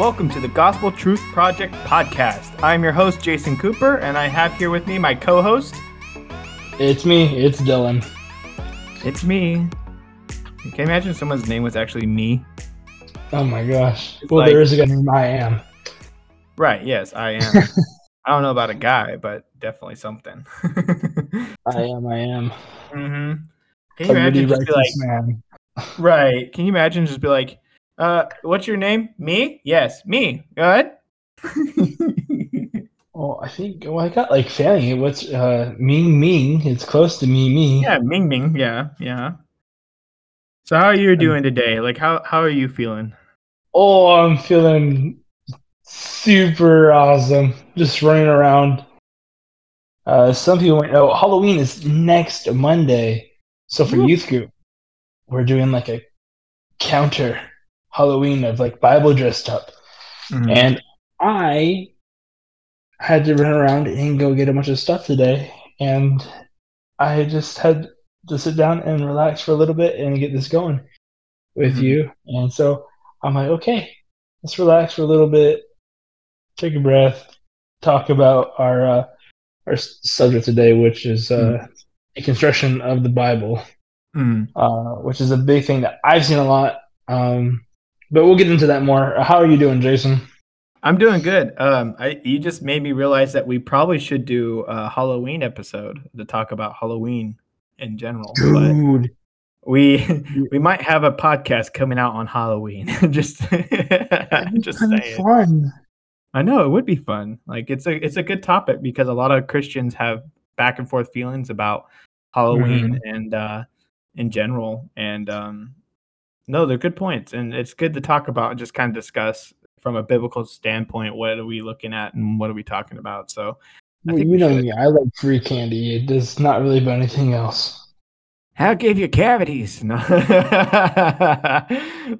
Welcome to the Gospel Truth Project podcast. I'm your host, Jason Cooper, and I have here with me my co host. It's me, it's Dylan. It's me. Can you imagine someone's name was actually me? Oh my gosh. It's well, like, there is a guy named I am. Right, yes, I am. I don't know about a guy, but definitely something. I am, I am. Mm-hmm. Can you imagine just be like, man. right? Can you imagine just be like, uh, what's your name? Me? Yes, me. Go ahead. well, I think well, I got like Fanny. What's uh Ming Ming? It's close to me me. Yeah, Ming Ming. Yeah, yeah. So how are you doing today? Like how how are you feeling? Oh, I'm feeling super awesome. Just running around. Uh, some people might know Halloween is next Monday. So for youth group, we're doing like a counter Halloween of like Bible dressed up. Mm-hmm. And I had to run around and go get a bunch of stuff today. And I just had to sit down and relax for a little bit and get this going with mm-hmm. you. And so I'm like, okay, let's relax for a little bit, take a breath, talk about our uh, our subject today, which is uh, a construction of the Bible, mm-hmm. uh, which is a big thing that I've seen a lot. Um, but we'll get into that more. How are you doing, Jason? I'm doing good. Um, I you just made me realize that we probably should do a Halloween episode to talk about Halloween in general. Dude. We we might have a podcast coming out on Halloween. just just saying. fun. I know it would be fun. Like it's a it's a good topic because a lot of Christians have back and forth feelings about Halloween mm-hmm. and uh in general. And um no, they're good points, and it's good to talk about and just kind of discuss from a biblical standpoint. What are we looking at, and what are we talking about? So, I well, you know should. me, I like free candy. It does not really about anything else. How give you cavities? No.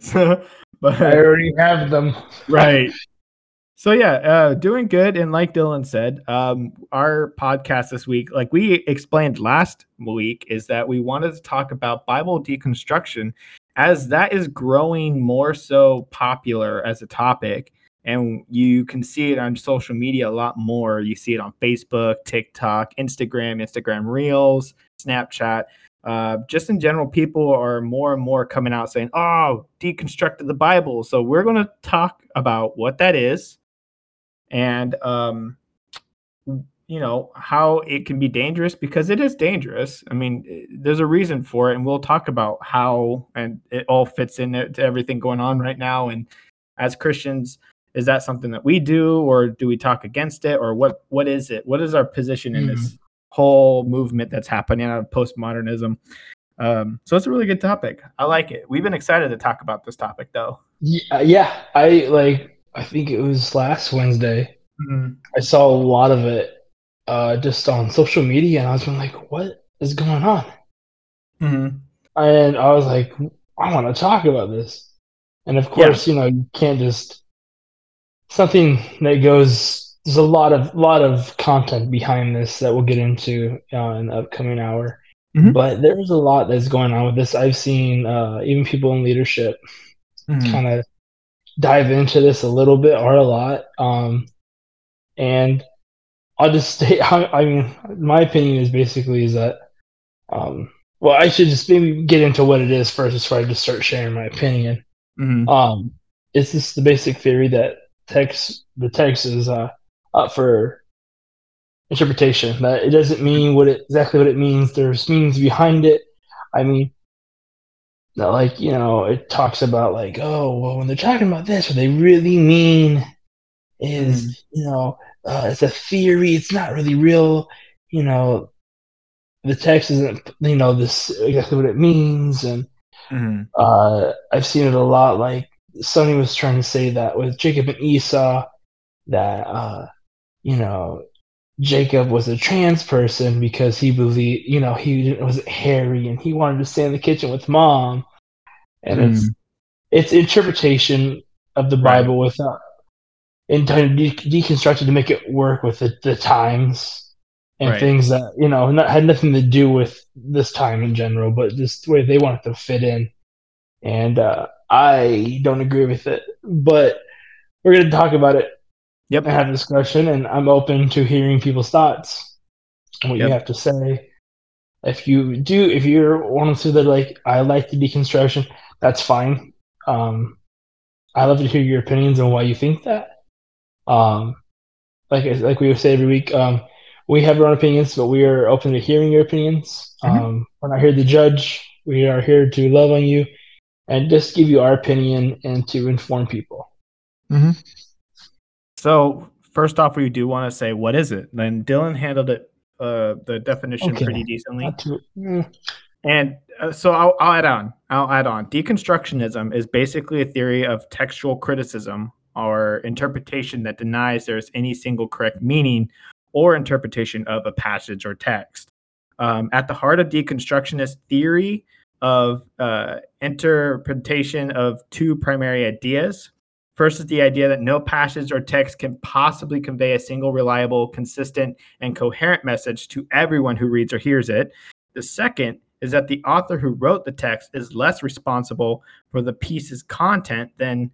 so, but I already have them. right. So yeah, uh, doing good. And like Dylan said, um, our podcast this week, like we explained last week, is that we wanted to talk about Bible deconstruction as that is growing more so popular as a topic and you can see it on social media a lot more. You see it on facebook tiktok instagram instagram reels snapchat. Uh, just in general people are more and more coming out saying oh deconstructed the bible. So we're going to talk about what that is. And um, you know how it can be dangerous because it is dangerous. I mean eh, there's a reason for it and we'll talk about how and it all fits into everything going on right now. And as christians is that something that we do or do we talk against it or what what is it? What is our position in mm-hmm. this whole movement that's happening out of postmodernism? Um, so it's a really good topic. I like it. We've been excited to talk about this topic though. Yeah, yeah i like i think it was last wednesday. Mm-hmm. i saw a lot of it uh, just on social media, and I was like, "What is going on?" Mm-hmm. And I was like, "I want to talk about this." And of course, yeah. you know, you can't just something that goes. There's a lot of lot of content behind this that we'll get into uh, in the upcoming hour. Mm-hmm. But there's a lot that's going on with this. I've seen uh, even people in leadership mm-hmm. kind of dive into this a little bit or a lot. Um, and I'll just state. I mean, my opinion is basically is that, um, well, I should just maybe get into what it is first before I just start sharing my opinion. Mm-hmm. Um, it's just the basic theory that text the text is uh, up for interpretation. That it doesn't mean what it exactly what it means. There's meanings behind it. I mean, that like you know, it talks about like, oh, well, when they're talking about this, what they really mean is mm. you know uh, it's a theory. It's not really real. You know, the text isn't you know this exactly what it means, and mm-hmm. uh, I've seen it a lot. Like Sonny was trying to say that with Jacob and Esau, that uh, you know Jacob was a trans person because he believed, you know, he was hairy and he wanted to stay in the kitchen with mom. And mm. it's it's interpretation of the Bible without and trying to de- deconstruct it to make it work with the, the times and right. things that you know not, had nothing to do with this time in general, but just the way they wanted to fit in. And uh, I don't agree with it, but we're gonna talk about it. Yep. And have a discussion, and I'm open to hearing people's thoughts and what yep. you have to say. If you do, if you're one of two that like, I like the deconstruction, that's fine. Um, I love to hear your opinions on why you think that. Um, like like we would say every week, um, we have our own opinions, but we are open to hearing your opinions. Mm-hmm. Um, we're not here to judge. We are here to love on you and just give you our opinion and to inform people. Mm-hmm. So first off, we do want to say what is it? Then Dylan handled it, uh, the definition okay. pretty decently. Mm. And uh, so I'll, I'll add on. I'll add on. Deconstructionism is basically a theory of textual criticism or interpretation that denies there's any single correct meaning or interpretation of a passage or text. Um, at the heart of deconstructionist theory of uh, interpretation of two primary ideas. First is the idea that no passage or text can possibly convey a single reliable, consistent, and coherent message to everyone who reads or hears it. The second is that the author who wrote the text is less responsible for the piece's content than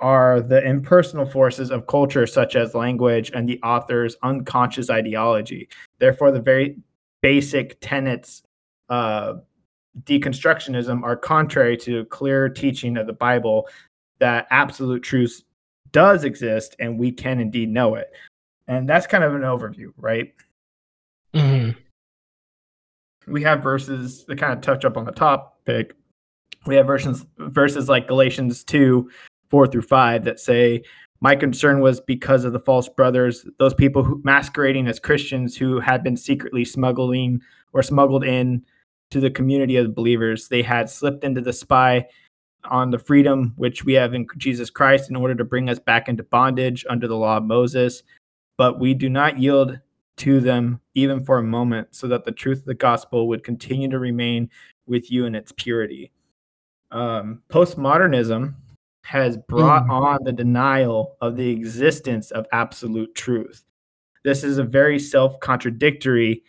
are the impersonal forces of culture, such as language and the author's unconscious ideology. Therefore, the very basic tenets of deconstructionism are contrary to clear teaching of the Bible that absolute truth does exist and we can indeed know it. And that's kind of an overview, right? Mm-hmm. We have verses that kind of touch up on the topic. We have verses verses like Galatians 2 four through five that say, my concern was because of the false brothers, those people who masquerading as Christians who had been secretly smuggling or smuggled in to the community of believers. They had slipped into the spy on the freedom which we have in Jesus Christ in order to bring us back into bondage under the law of Moses. But we do not yield to them even for a moment, so that the truth of the gospel would continue to remain with you in its purity. Um, postmodernism has brought mm. on the denial of the existence of absolute truth. This is a very self contradictory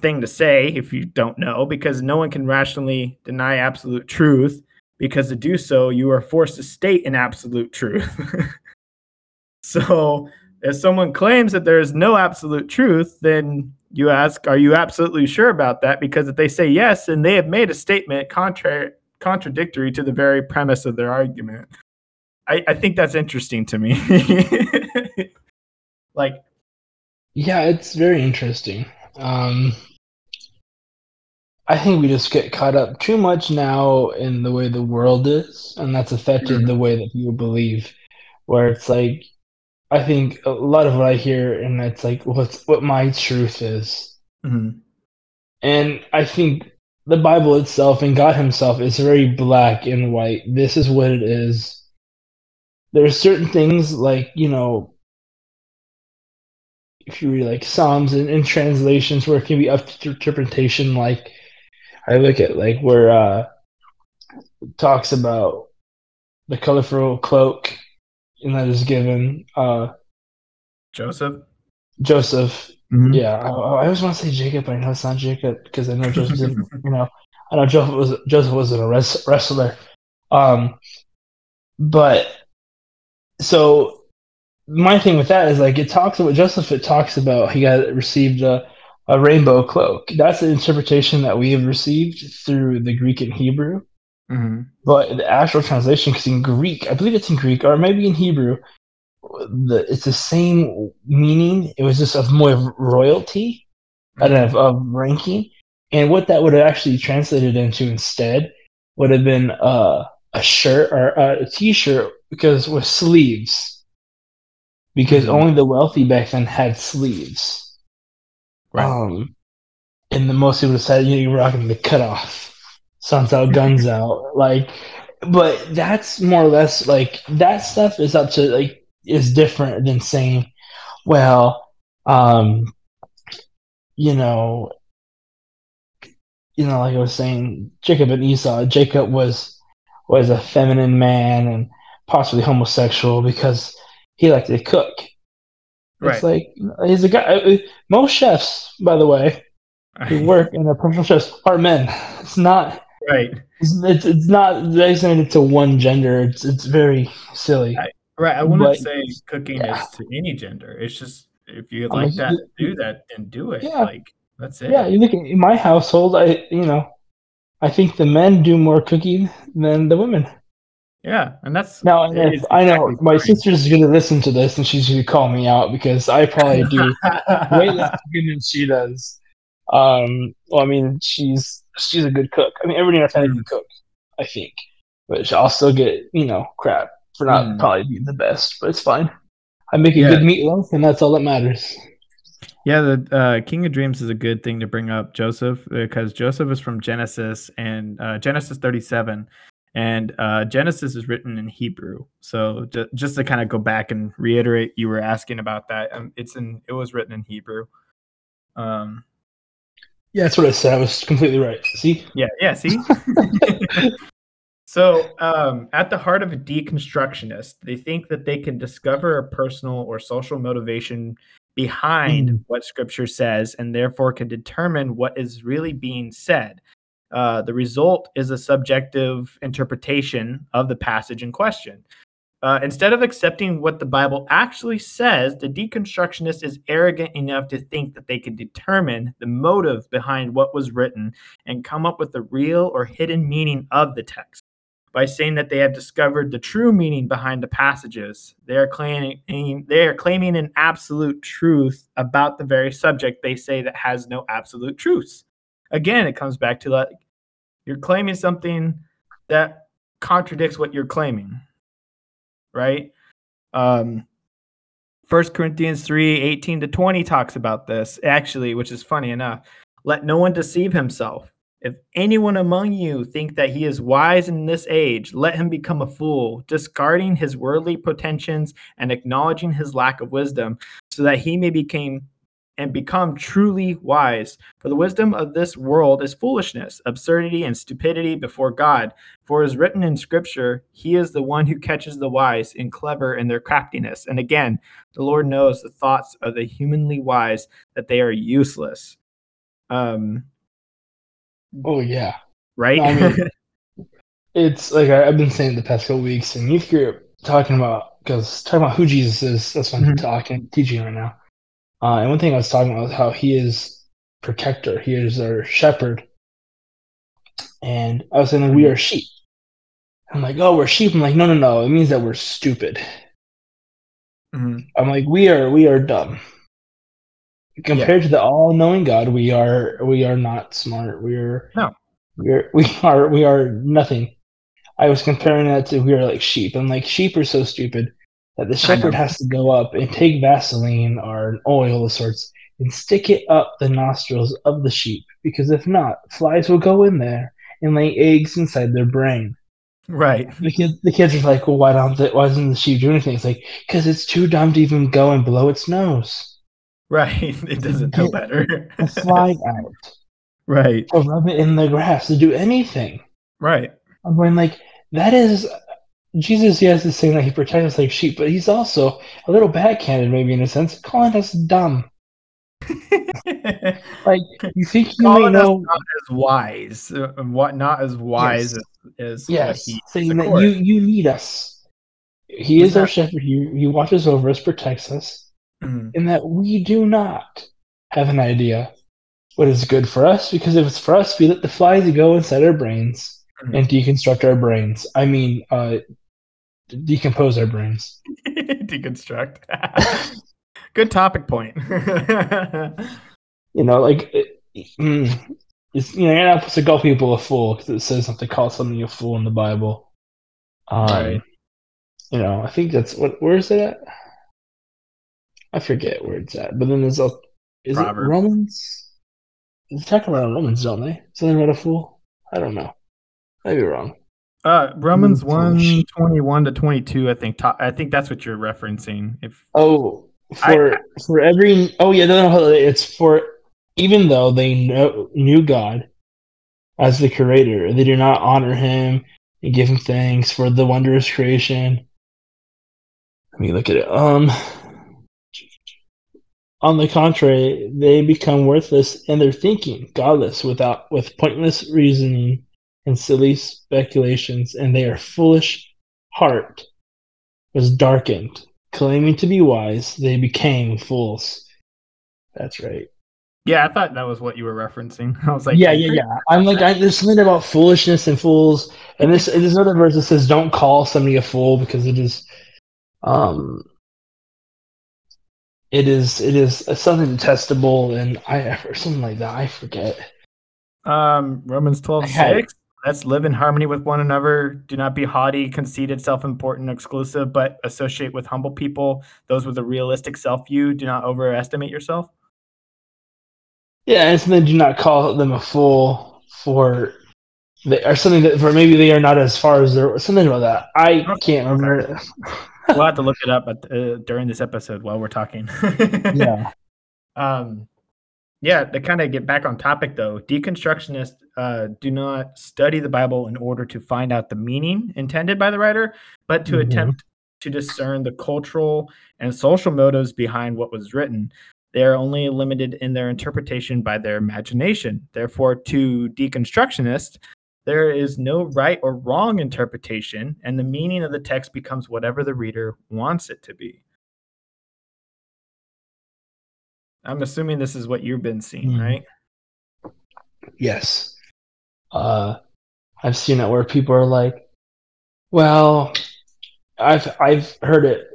thing to say if you don't know, because no one can rationally deny absolute truth, because to do so, you are forced to state an absolute truth. so if someone claims that there is no absolute truth, then you ask, are you absolutely sure about that? Because if they say yes, and they have made a statement contrary contradictory to the very premise of their argument. I, I think that's interesting to me. like, yeah, it's very interesting. Um, I think we just get caught up too much now in the way the world is, and that's affected mm-hmm. the way that people believe. Where it's like, I think a lot of what I hear, and it's like, what's what my truth is, mm-hmm. and I think the Bible itself and God Himself is very black and white. This is what it is. There are certain things like, you know, if you read like Psalms and, and translations where it can be up to interpretation, like I look at like where uh talks about the colorful cloak and that is given uh Joseph. Joseph Mm-hmm. Yeah, I, I, always want to say Jacob, but I know it's not Jacob because I know Joseph. you know, I know Joseph was Joseph wasn't a res- wrestler. Um, but so my thing with that is like it talks about Joseph. It talks about he got received a, a rainbow cloak. That's the interpretation that we have received through the Greek and Hebrew. Mm-hmm. But the actual translation, because in Greek, I believe it's in Greek or maybe in Hebrew, the it's the same meaning. It was just of more royalty, mm-hmm. know, of ranking. And what that would have actually translated into instead would have been uh, a shirt or a t-shirt because with sleeves, because mm-hmm. only the wealthy back then had sleeves. Right. Um, and the most people said, you know, you're rocking the cutoff, suns out, guns out, like. But that's more or less like that stuff is up to like is different than saying, well, um, you know, you know, like I was saying, Jacob and Esau. Jacob was was a feminine man and possibly homosexual because he liked to cook. Right. It's like he's a guy. Uh, most chefs, by the way, who work in a professional chefs are men. It's not right. It's, it's, it's not designated to one gender. It's it's very silly. I, Right. I wouldn't but, say cooking yeah. is to any gender. It's just if you like that, do that, and do it. Yeah. Like that's it. Yeah. You look in my household. I you know, I think the men do more cooking than the women. Yeah, and that's now. And I know my sister's going to listen to this, and she's going to call me out because I probably do way less cooking than she does. Um, well, I mean, she's she's a good cook. I mean, everybody in our family mm. can cook, I think, but I'll still get you know crap for not mm. probably being the best, but it's fine. I make a yeah. good meatloaf, and that's all that matters. Yeah, the uh, King of Dreams is a good thing to bring up, Joseph, because Joseph is from Genesis and uh, Genesis 37, and uh, Genesis is written in Hebrew. So ju- just to kind of go back and reiterate, you were asking about that. Um, it's in it was written in Hebrew. Um, yeah, that's what I said. I was completely right. See? Yeah, yeah. See. so, um, at the heart of a deconstructionist, they think that they can discover a personal or social motivation behind mm. what Scripture says, and therefore can determine what is really being said. Uh, the result is a subjective interpretation of the passage in question. Uh, instead of accepting what the Bible actually says, the deconstructionist is arrogant enough to think that they can determine the motive behind what was written and come up with the real or hidden meaning of the text. By saying that they have discovered the true meaning behind the passages, they are claiming they are claiming an absolute truth about the very subject they say that has no absolute truths again, it comes back to like you're claiming something that contradicts what you're claiming, right? Um, First Corinthians 3 18 to 20 talks about this, actually, which is funny enough. Let no one deceive himself. If anyone among you think that he is wise in this age, let him become a fool, discarding his worldly pretensions and acknowledging his lack of wisdom, so that he may become and become truly wise. For the wisdom of this world is foolishness, absurdity, and stupidity before God. For as written in Scripture, He is the one who catches the wise and clever in their craftiness. And again, the Lord knows the thoughts of the humanly wise, that they are useless. Um. Oh yeah. Right. I mean, it's like I, have been saying the past couple weeks, in youth you're talking about because talking about who Jesus is, that's what I'm mm-hmm. talking teaching right now uh, and one thing I was talking about was how he is protector, he is our shepherd. And I was saying like, we are sheep. I'm like, oh, we're sheep. I'm like, no, no, no. It means that we're stupid. Mm-hmm. I'm like, we are, we are dumb. Compared yeah. to the all-knowing God, we are, we are not smart. We are, no, we are, we are, we are nothing. I was comparing that to we are like sheep. I'm like, sheep are so stupid that the shepherd has to go up and take Vaseline or an oil of sorts and stick it up the nostrils of the sheep because if not, flies will go in there and lay eggs inside their brain. Right. The kids, the kids are like, well, why don't they, why doesn't the sheep do anything? It's like because it's too dumb to even go and blow its nose. Right. It doesn't know better. a fly out. Right. To rub it in the grass to do anything. Right. I'm going like that is Jesus, yes, is saying that he protects us like sheep, but he's also a little backhanded, maybe in a sense, calling us dumb. like you think you calling may know not as wise, uh, what not as wise yes. as, as yes, he, saying that you you need us. He is, is our shepherd. He he watches over us, protects us, mm-hmm. and that we do not have an idea what is good for us. Because if it's for us, we let the flies go inside our brains and deconstruct our brains. I mean, uh, decompose our brains. Deconstruct. Good topic point. you know, like, it, mm, it's, you know, you're not supposed to call people a fool because it says something, call something a fool in the Bible. Um, right. You know, I think that's what. Where is it at? I forget where it's at. But then there's a. Is Proverbs. it Romans? They talk about Romans, don't they? Something about a fool. I don't know. I'd be wrong. Uh, Romans one twenty one to twenty two. I think. I think that's what you're referencing. If oh, for I, for every oh yeah, no, no, it's for even though they know, knew God as the creator, they do not honor Him and give Him thanks for the wondrous creation. Let me look at it. Um, on the contrary, they become worthless in their thinking, godless, without with pointless reasoning and silly speculations, and they are foolish heart was darkened. Claiming to be wise, they became fools. That's right. Yeah, I thought that was what you were referencing. I was like, yeah, yeah, yeah. I'm like, I, there's something about foolishness and fools, and this there's another verse that says, "Don't call somebody a fool because it is, um, it is it is something detestable, and I or something like that. I forget. Um, Romans twelve six. Let's live in harmony with one another. Do not be haughty, conceited, self important, exclusive, but associate with humble people, those with a realistic self view. Do not overestimate yourself. Yeah, and then do not call them a fool for they, or something that for maybe they are not as far as they're something about that. I can't remember. We'll have to look it up at, uh, during this episode while we're talking. yeah. Um, yeah, to kind of get back on topic though, deconstructionists uh, do not study the Bible in order to find out the meaning intended by the writer, but to mm-hmm. attempt to discern the cultural and social motives behind what was written. They are only limited in their interpretation by their imagination. Therefore, to deconstructionists, there is no right or wrong interpretation, and the meaning of the text becomes whatever the reader wants it to be. I'm assuming this is what you've been seeing, mm. right? Yes. Uh, I've seen it where people are like, "Well, I've I've heard it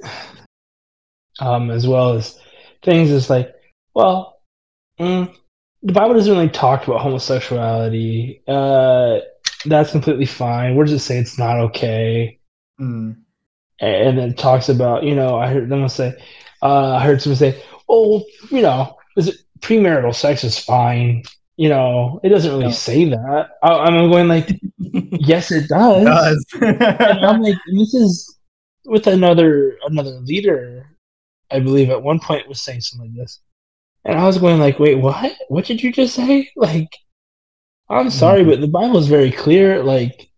um, as well as things is like, well, mm, the Bible doesn't really talk about homosexuality. Uh, that's completely fine. Where does it say it's not okay? Mm. And then it talks about, you know, I heard them say, uh, I heard someone say, oh, you know, is it premarital sex is fine. You know, it doesn't really no. say that. I, am going like, yes, it does. It does. and I'm like, this is with another another leader I believe at one point was saying something like this. And I was going like, wait, what? What did you just say? Like, I'm sorry, but the Bible is very clear, like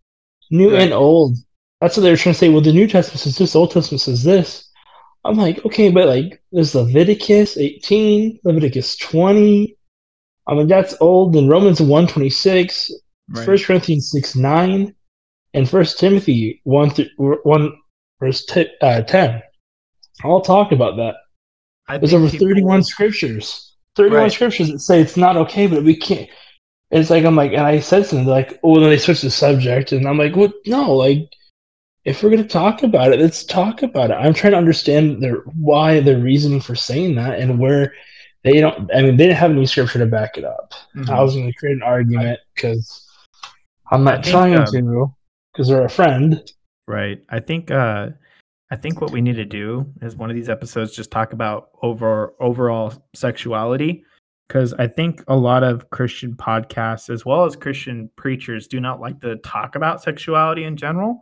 new right. and old. That's what they were trying to say. Well, the New Testament says this, Old Testament says this. I'm like, okay, but like there's Leviticus 18, Leviticus 20. I mean, that's old. And Romans 126, right. 1 Corinthians 6 9, and First Timothy 1, th- 1 verse t- uh, 10. I'll talk about that. I There's over people... 31 scriptures. 31 right. scriptures that say it's not okay, but we can't. It's like, I'm like, and I said something like, oh, then they switched the subject. And I'm like, well, no, like, if we're going to talk about it, let's talk about it. I'm trying to understand their why, their reasoning for saying that, and where they don't. I mean, they didn't have any scripture to back it up. Mm-hmm. I was going to create an argument because I'm not think, trying um, to, because they're a friend. Right. I think uh, I think what we need to do is one of these episodes just talk about over overall sexuality because I think a lot of Christian podcasts as well as Christian preachers do not like to talk about sexuality in general.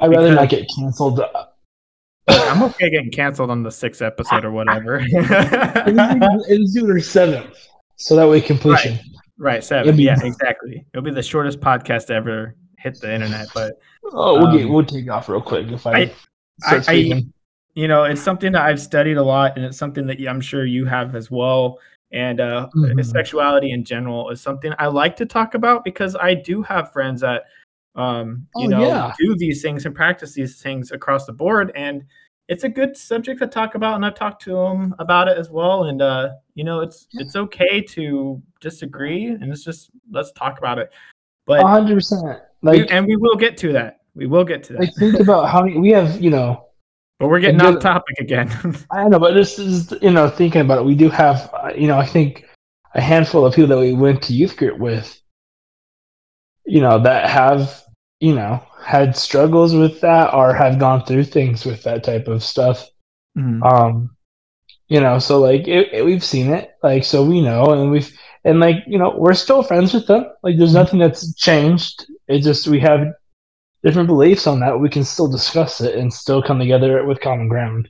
I'd rather not get canceled. I'm okay getting canceled on the sixth episode or whatever. it's due their seventh, so that way completion. Right, right seven. Be, yeah, exactly. It'll be the shortest podcast ever hit the internet, but oh, we'll um, get we'll take off real quick if I, I I, I, you know, it's something that I've studied a lot, and it's something that I'm sure you have as well. And uh, mm-hmm. sexuality in general is something I like to talk about because I do have friends that, um, you oh, know, yeah. do these things and practice these things across the board, and it's a good subject to talk about. And I've talked to them about it as well. And uh, you know, it's yeah. it's okay to disagree, and it's just let's talk about it. But 100, percent like, and we will get to that. We will get to that. Like, think about how many, we have, you know. But we're getting off topic again. I know, but this is, you know, thinking about it, we do have, uh, you know, I think a handful of people that we went to youth group with, you know, that have, you know, had struggles with that or have gone through things with that type of stuff. Mm-hmm. Um, you know, so like it, it, we've seen it, like so we know, and we've and like you know we're still friends with them. Like there's nothing that's changed. It just we have different beliefs on that, we can still discuss it and still come together with common ground.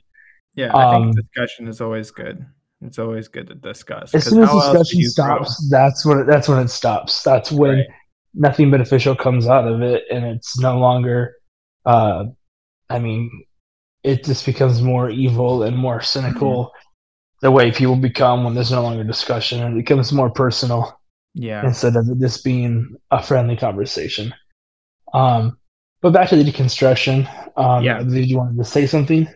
Yeah, I um, think discussion is always good. It's always good to discuss. As soon as discussion stops, grow? that's when it, that's when it stops. That's when right. nothing beneficial comes out of it, and it's no longer. Uh, I mean, it just becomes more evil and more cynical. Mm-hmm. The way people become when there's no longer discussion, and it becomes more personal. Yeah. Instead of it just being a friendly conversation. Um, but back to the deconstruction. Um, yeah. Did you want to say something?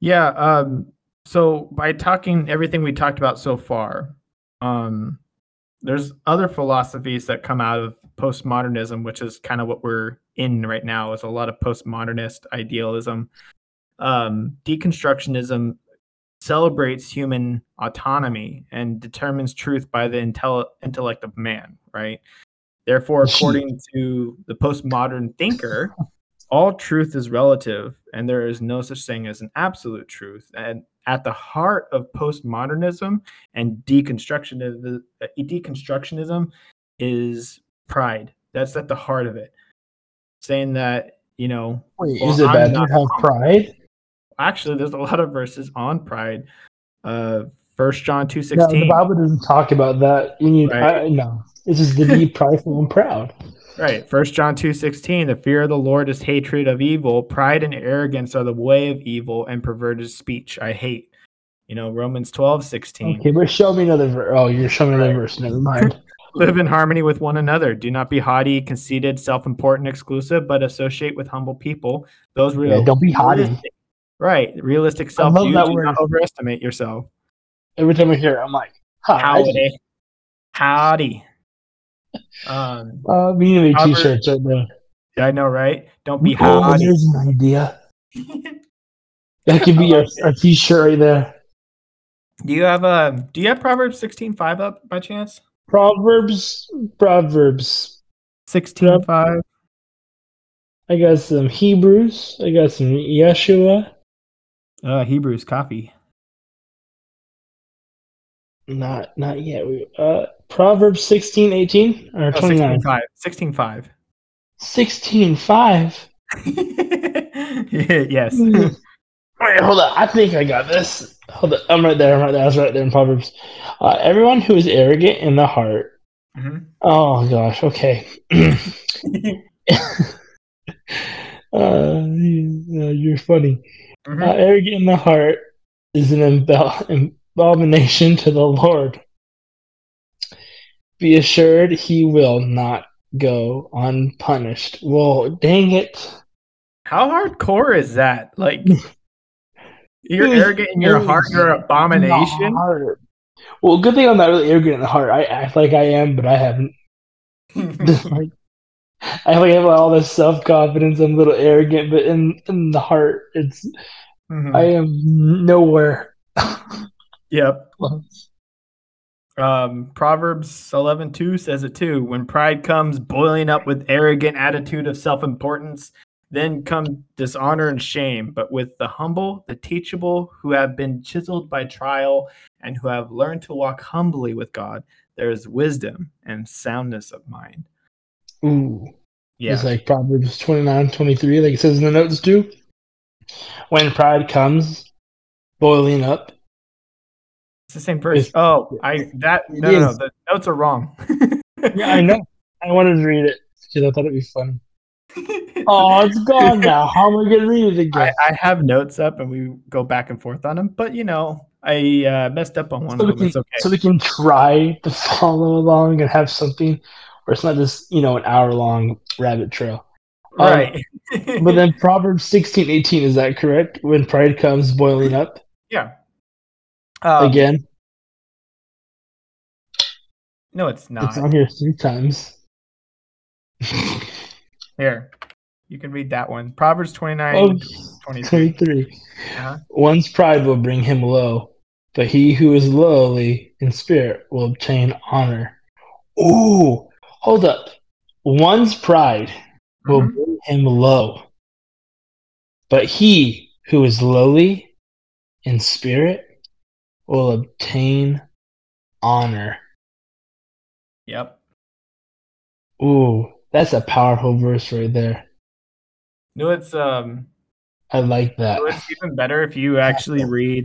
Yeah. Um, so by talking everything we talked about so far, um, there's other philosophies that come out of postmodernism, which is kind of what we're in right now. Is a lot of postmodernist idealism. Um, deconstructionism celebrates human autonomy and determines truth by the intel- intellect of man. Right. Therefore, according to the postmodern thinker, all truth is relative and there is no such thing as an absolute truth. And at the heart of postmodernism and deconstructionism, uh, deconstructionism is pride. That's at the heart of it. Saying that, you know, Wait, well, is it bad to have pride? Actually, there's a lot of verses on pride. Uh First John two sixteen. No, the Bible doesn't talk about that. You need right. I, no. It's is to be prideful and proud. Right. First John 2 16. The fear of the Lord is hatred of evil. Pride and arrogance are the way of evil and perverted speech. I hate. You know, Romans 12 16. Okay, but show me another verse. Oh, you're showing me another verse. Never mind. Live in harmony with one another. Do not be haughty, conceited, self important, exclusive, but associate with humble people. Those real. Yeah, don't be haughty. Right. Realistic self view. Do word. not overestimate yourself. Every time I hear it, I'm like, howdy. Howdy. Um, uh, me and the t-shirts right there. Yeah, I know, right? Don't be oh, hot. There's an idea. that could be our, our t-shirt right there. Do you have a? Uh, do you have Proverbs sixteen five up by chance? Proverbs, Proverbs, sixteen five. I got some Hebrews. I got some Yeshua. Uh, Hebrews coffee. Not not yet. We, Uh, Proverbs 16, 18 or 29? 16, 5. 16, 5. yes. Wait, hold on. I think I got this. Hold on. I'm right there. I'm right there. I was right there in Proverbs. Uh, everyone who is arrogant in the heart. Mm-hmm. Oh, gosh. Okay. uh, you're funny. Mm-hmm. Uh, arrogant in the heart is an abomination to the Lord be assured he will not go unpunished. Well, dang it. How hardcore is that? Like, you're arrogant in your heart, you're an abomination. Well, good thing I'm not really arrogant in the heart. I act like I am, but I haven't. like, I like have all this self confidence. I'm a little arrogant, but in in the heart, it's mm-hmm. I am nowhere. yep. Um, Proverbs 11 2 says it too. When pride comes boiling up with arrogant attitude of self importance, then come dishonor and shame. But with the humble, the teachable, who have been chiseled by trial and who have learned to walk humbly with God, there is wisdom and soundness of mind. Ooh. Yeah. It's like Proverbs 29 23, like it says in the notes too. When pride comes boiling up, it's the same verse. oh, I that no, no, no, the notes are wrong. yeah, I know. I wanted to read it because I thought it'd be funny. oh, it's gone now. How am I gonna read it again? I, I, have notes up and we go back and forth on them, but you know, I uh, messed up on one so of them. Can, it's okay. So we can try to follow along and have something where it's not just you know an hour long rabbit trail. Um, right. Um, but then Proverbs 16, 18, is that correct? When pride comes boiling up? Yeah. Um, Again? No, it's not. It's on here three times. here, you can read that one. Proverbs 29, oh, 23. 23. Uh-huh. One's pride will bring him low, but he who is lowly in spirit will obtain honor. Ooh, hold up. One's pride will mm-hmm. bring him low, but he who is lowly in spirit will obtain honor. Yep. Ooh, that's a powerful verse right there. No, it's um I like that. it's even better if you actually read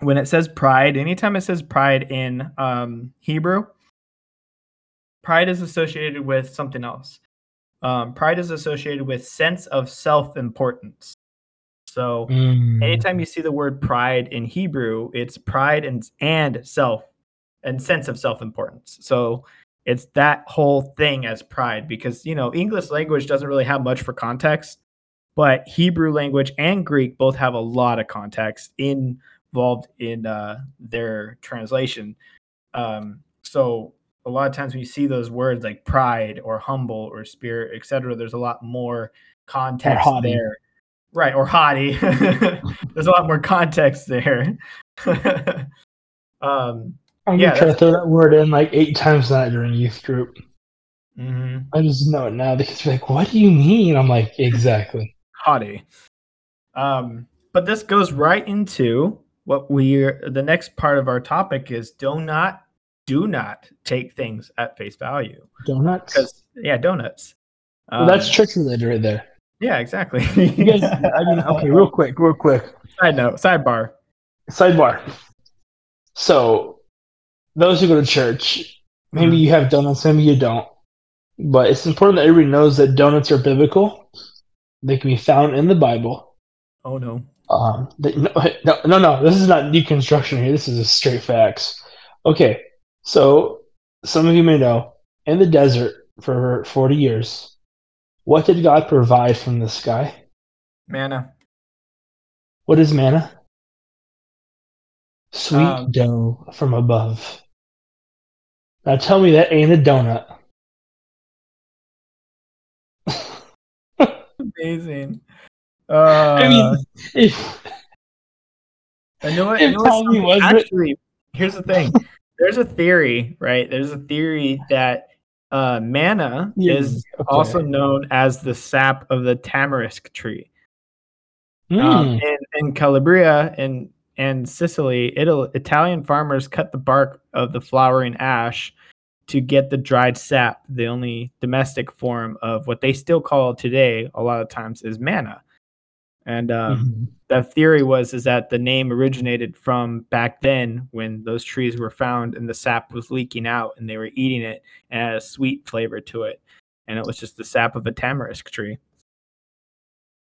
when it says pride, anytime it says pride in um Hebrew, pride is associated with something else. Um, pride is associated with sense of self-importance. So mm. anytime you see the word pride in Hebrew, it's pride and and self and sense of self-importance. So it's that whole thing as pride because you know English language doesn't really have much for context. but Hebrew language and Greek both have a lot of context involved in uh, their translation. Um, so a lot of times when you see those words like pride or humble or spirit, etc., there's a lot more context there. Right, or hottie. there's a lot more context there. um, I'm yeah, gonna try to throw that word in like eight times that during youth group. Mm-hmm. I just know it now. The kids are like, "What do you mean?" I'm like, "Exactly." Hottie. Um, but this goes right into what we the next part of our topic is: do not do not take things at face value. Donuts? Because yeah, donuts. Um, well, that's church related right there. Yeah, exactly. guys, I mean, okay, real quick, real quick. Side note, sidebar. Sidebar. So, those who go to church, maybe mm-hmm. you have donuts, maybe you don't. But it's important that everybody knows that donuts are biblical. They can be found in the Bible. Oh no. Um, they, no, no, no, no. This is not deconstruction here. This is a straight facts. Okay, so, some of you may know, in the desert for 40 years, what did God provide from the sky? Manna. What is manna? Sweet um, dough from above. Now tell me that ain't a donut. Amazing. Uh, I mean, if I know what, know what actually, here's the thing there's a theory, right? There's a theory that uh, manna yeah, is okay. also known as the sap of the tamarisk tree. Mm. Um, hmm. in, in Calabria and and Sicily, Italy, Italian farmers cut the bark of the flowering ash to get the dried sap. The only domestic form of what they still call today, a lot of times, is manna. And um, mm-hmm. the theory was is that the name originated from back then when those trees were found and the sap was leaking out and they were eating it and it had a sweet flavor to it, and it was just the sap of a tamarisk tree.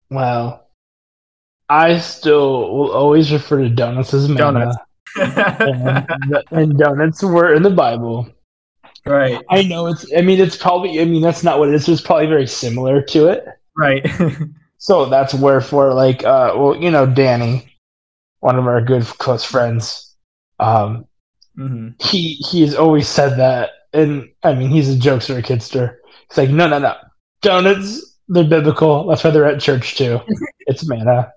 Wow. I still will always refer to donuts as manna. Donuts. and, and donuts were in the Bible. Right. I know it's. I mean, it's probably. I mean, that's not what it is. It's probably very similar to it. Right. So that's wherefore, like, uh, well, you know, Danny, one of our good close friends, um, mm-hmm. he he has always said that, and I mean, he's a jokester, a kidster. He's like, no, no, no, donuts, they're biblical. That's why they're at church too. it's manna.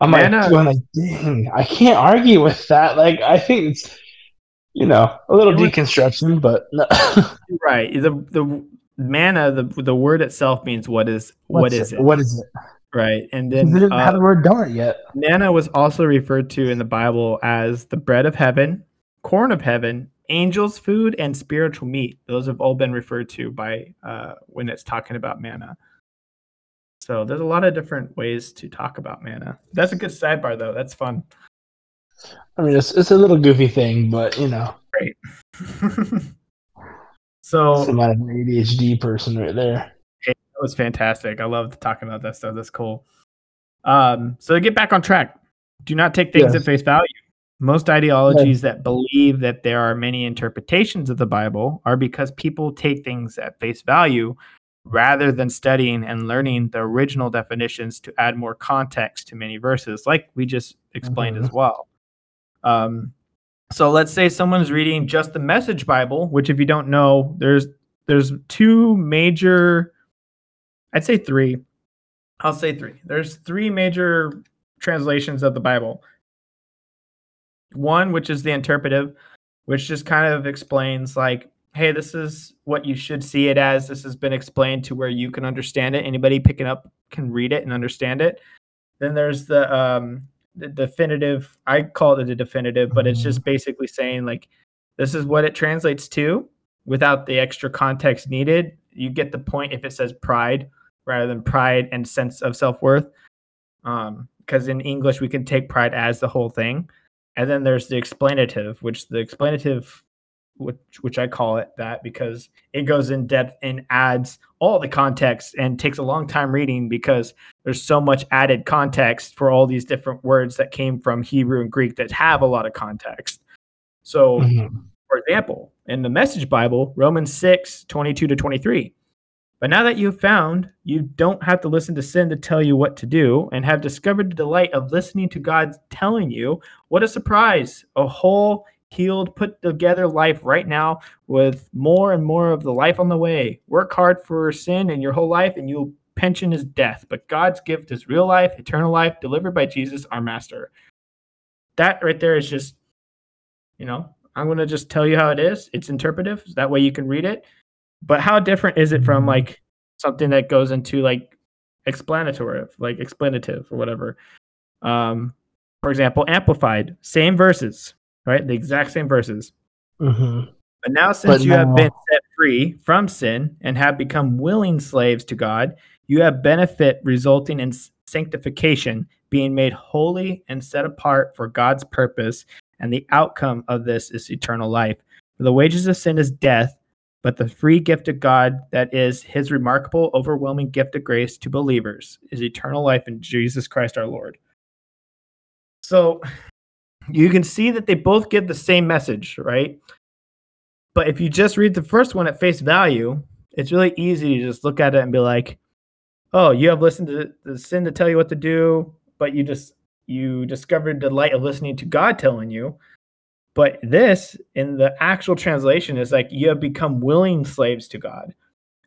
I'm manna. like, going like, dang, I can't argue with that. Like, I think it's, you know, a little deconstruction, but no. right. The the manna, the the word itself means what is What's what is it? What is it? Right. And then they didn't uh, have the word donut yet. Manna was also referred to in the Bible as the bread of heaven, corn of heaven, angel's food, and spiritual meat. Those have all been referred to by uh, when it's talking about manna. So there's a lot of different ways to talk about manna. That's a good sidebar though. That's fun. I mean, it's it's a little goofy thing, but you know. Great. so some an ADHD person right there was fantastic. I love talking about that stuff. That's cool. Um, so to get back on track, do not take things yes. at face value. Most ideologies that believe that there are many interpretations of the Bible are because people take things at face value rather than studying and learning the original definitions to add more context to many verses, like we just explained mm-hmm. as well. Um, so let's say someone's reading just the Message Bible, which, if you don't know, there's there's two major I'd say three. I'll say three. There's three major translations of the Bible. One, which is the interpretive, which just kind of explains like, hey, this is what you should see it as. This has been explained to where you can understand it. Anybody picking up can read it and understand it. Then there's the um the definitive. I call it a definitive, but it's just mm-hmm. basically saying like this is what it translates to without the extra context needed. You get the point if it says pride rather than pride and sense of self worth. Because um, in English, we can take pride as the whole thing. And then there's the explanative, which the explanative, which, which I call it that because it goes in depth and adds all the context and takes a long time reading because there's so much added context for all these different words that came from Hebrew and Greek that have a lot of context. So, mm-hmm. for example, in the Message Bible, Romans 6 22 to 23, But now that you've found, you don't have to listen to sin to tell you what to do and have discovered the delight of listening to God telling you. What a surprise! A whole, healed, put together life right now with more and more of the life on the way. Work hard for sin and your whole life and you'll pension is death, but God's gift is real life, eternal life, delivered by Jesus, our master. That right there is just, you know, I'm going to just tell you how it is. It's interpretive. That way you can read it. But how different is it from like something that goes into like explanatory, like explanative or whatever? Um, for example, amplified, same verses, right? The exact same verses. Mm-hmm. But now, since but you have been set free from sin and have become willing slaves to God, you have benefit resulting in sanctification, being made holy and set apart for God's purpose, and the outcome of this is eternal life. For the wages of sin is death, but the free gift of God, that is his remarkable, overwhelming gift of grace to believers, is eternal life in Jesus Christ our Lord. So you can see that they both give the same message, right? But if you just read the first one at face value, it's really easy to just look at it and be like, oh, you have listened to the sin to tell you what to do, but you just you discovered the light of listening to God telling you. But this in the actual translation is like you have become willing slaves to God.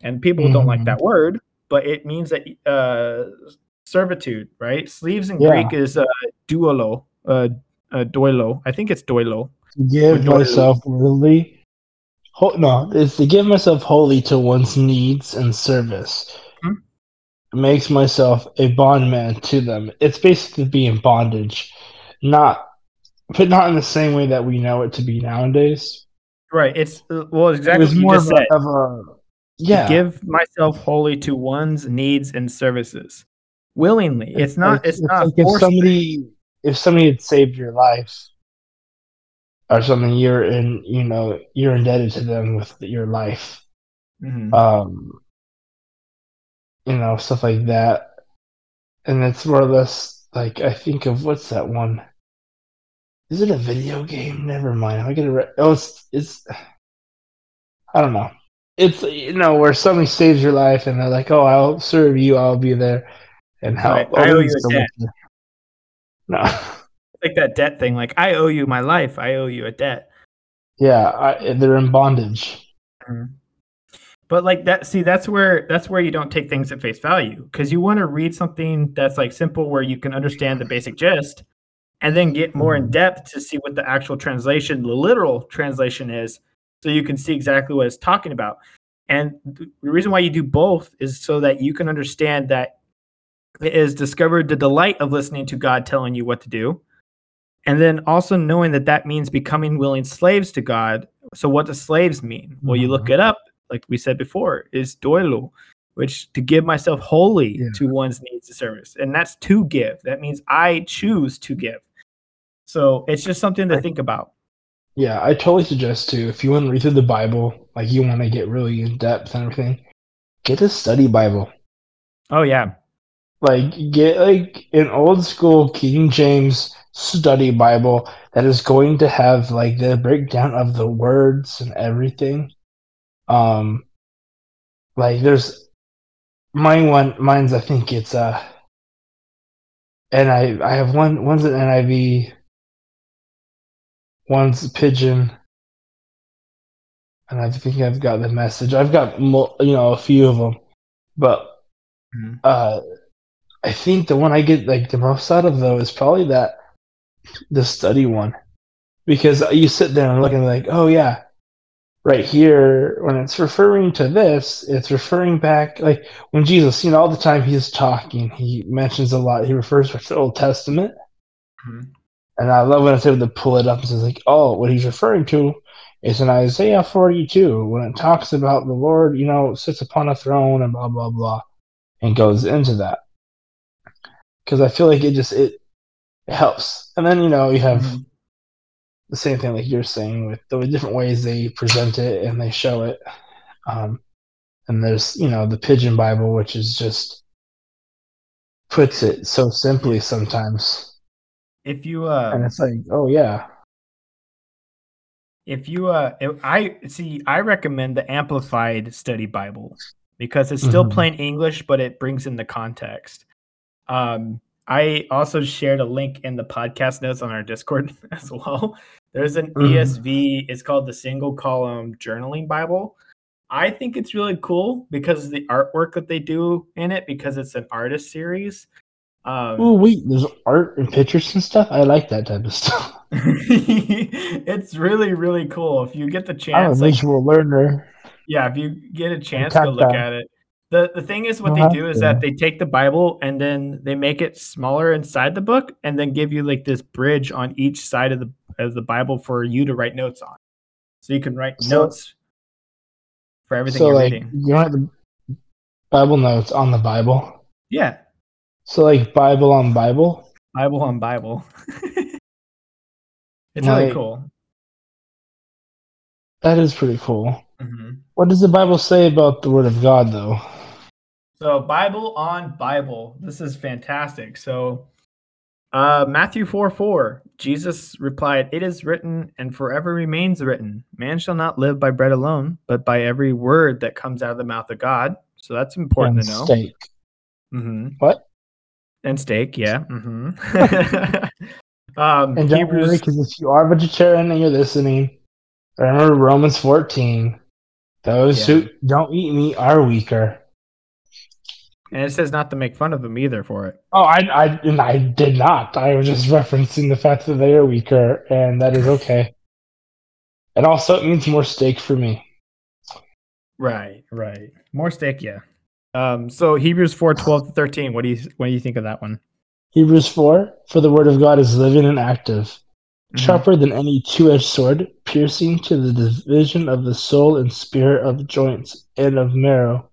And people mm-hmm. don't like mm-hmm. that word, but it means that uh, servitude, right? Sleeves in yeah. Greek is uh, duolo, uh, uh, doilo. I think it's doilo. Give myself wholly. Ho- no, it's to give myself wholly to one's needs and service makes myself a bondman to them. It's basically being bondage, not, but not in the same way that we know it to be nowadays. Right. It's uh, well, exactly. It was more of a, of a, yeah. give myself wholly to one's needs and services willingly. It's, it's not. It's, it's not. Like if somebody, if somebody had saved your life or something, you're in. You know, you're indebted to them with your life. Mm-hmm. Um, you know, stuff like that. And it's more or less like I think of what's that one? Is it a video game? Never mind. I get it. Re- oh, it's it's. I don't know. It's you know where somebody saves your life and they're like, "Oh, I'll serve you. I'll be there and help." Right. I owe you a debt. No, like that debt thing. Like I owe you my life. I owe you a debt. Yeah, I, they're in bondage. Mm-hmm. But like that, see, that's where that's where you don't take things at face value because you want to read something that's like simple where you can understand the basic gist, and then get more in mm-hmm. depth to see what the actual translation, the literal translation is, so you can see exactly what it's talking about. And the reason why you do both is so that you can understand that it is discovered the delight of listening to God telling you what to do, and then also knowing that that means becoming willing slaves to God. So, what do slaves mean? Well, you look mm-hmm. it up like we said before, is doilo, which to give myself wholly yeah. to one's needs and service. And that's to give. That means I choose to give. So it's just something to think about. Yeah, I totally suggest too. if you want to read through the Bible, like you want to get really in depth and everything, get a study Bible. Oh yeah. Like get like an old school King James study Bible that is going to have like the breakdown of the words and everything. Um, like there's mine one mine's I think it's uh and I I have one one's an NIV, one's Pidgin. and I think I've got the message. I've got you know a few of them, but mm-hmm. uh, I think the one I get like the most out of though is probably that the study one, because you sit there and look and like, oh yeah, right here, when it's referring to this, it's referring back like when Jesus, you know, all the time he's talking, he mentions a lot. He refers to the Old Testament, mm-hmm. And I love when it's able to pull it up and says like, oh, what he's referring to is in Isaiah 42 when it talks about the Lord, you know, sits upon a throne and blah blah blah, and goes into that because I feel like it just it, it helps. And then you know you have. Mm-hmm the same thing like you're saying with the different ways they present it and they show it. Um, and there's you know the Pidgin Bible, which is just puts it so simply sometimes. If you uh, and it's like, oh yeah. If you uh, if I see, I recommend the Amplified Study Bible because it's still mm-hmm. plain English, but it brings in the context. Um, I also shared a link in the podcast notes on our Discord as well. There's an mm-hmm. ESV. It's called the Single Column Journaling Bible. I think it's really cool because of the artwork that they do in it, because it's an artist series. Um, oh wait, there's art and pictures and stuff. I like that type of stuff. it's really really cool. If you get the chance, I'm a like, visual learner. Yeah, if you get a chance to look at it. The the thing is, what they do is that they take the Bible and then they make it smaller inside the book, and then give you like this bridge on each side of the of the Bible for you to write notes on. So you can write so, notes for everything so you're like, reading. You have the Bible notes on the Bible. Yeah. So like Bible on Bible. Bible on Bible. it's like, really cool. That is pretty cool. Mm-hmm. What does the Bible say about the Word of God, though? So, Bible on Bible. This is fantastic. So, uh, Matthew 4 4, Jesus replied, It is written and forever remains written. Man shall not live by bread alone, but by every word that comes out of the mouth of God. So, that's important and to know. Steak. Mm-hmm. What? And steak, yeah. Mm-hmm. um, and don't Hebrews... worry, because if you are vegetarian and you're listening, remember Romans 14 those yeah. who don't eat meat are weaker. And it says not to make fun of them either for it. Oh, I, I, and I did not. I was just referencing the fact that they are weaker, and that is okay. and also, it means more steak for me. Right, right. More steak, yeah. Um, so Hebrews four twelve to thirteen. What do you what do you think of that one? Hebrews four. For the word of God is living and active, mm-hmm. sharper than any two-edged sword, piercing to the division of the soul and spirit of joints and of marrow.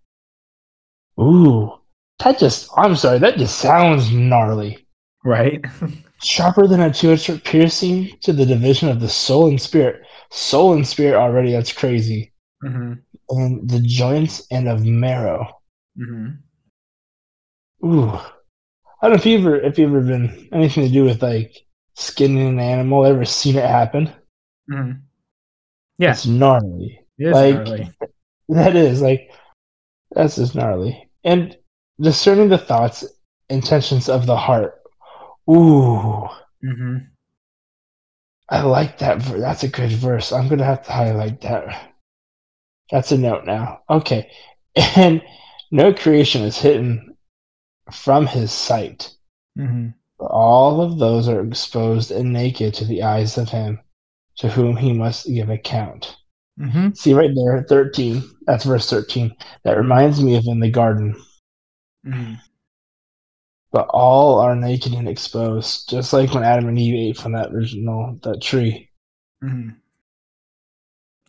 Ooh, that just, I'm sorry, that just sounds gnarly. Right? sharper than a two-edged sword, piercing to the division of the soul and spirit. Soul and spirit already, that's crazy. Mm-hmm. And the joints and of marrow. Mm-hmm. Ooh. I don't know if you ever if you ever been anything to do with like skinning an animal. Ever seen it happen? Mm-hmm. Yeah, it's gnarly. It like, gnarly. That is like that's just gnarly. And discerning the thoughts, intentions of the heart. Ooh. Mm-hmm. I like that. That's a good verse. I'm gonna have to highlight that. That's a note now. Okay, and no creation is hidden from His sight. Mm-hmm. All of those are exposed and naked to the eyes of him to whom he must give account. Mm-hmm. See right there, 13. That's verse 13. That reminds me of in the garden. Mm-hmm. But all are naked and exposed, just like when Adam and Eve ate from that original that tree. Mm-hmm.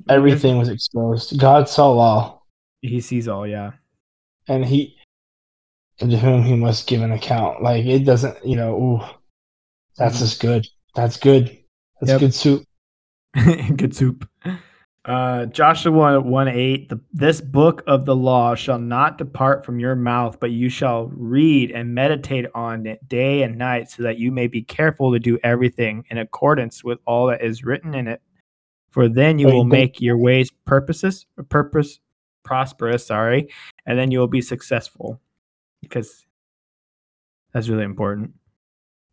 Everything was exposed. God saw all. He sees all, yeah. And he to whom he must give an account. Like it doesn't, you know, ooh, that's mm-hmm. just good. That's good. That's yep. good soup. good soup. Uh, Joshua 1 8, the, this book of the law shall not depart from your mouth, but you shall read and meditate on it day and night, so that you may be careful to do everything in accordance with all that is written in it. For then you Wait, will make your ways purposes, purpose prosperous, sorry, and then you will be successful because that's really important.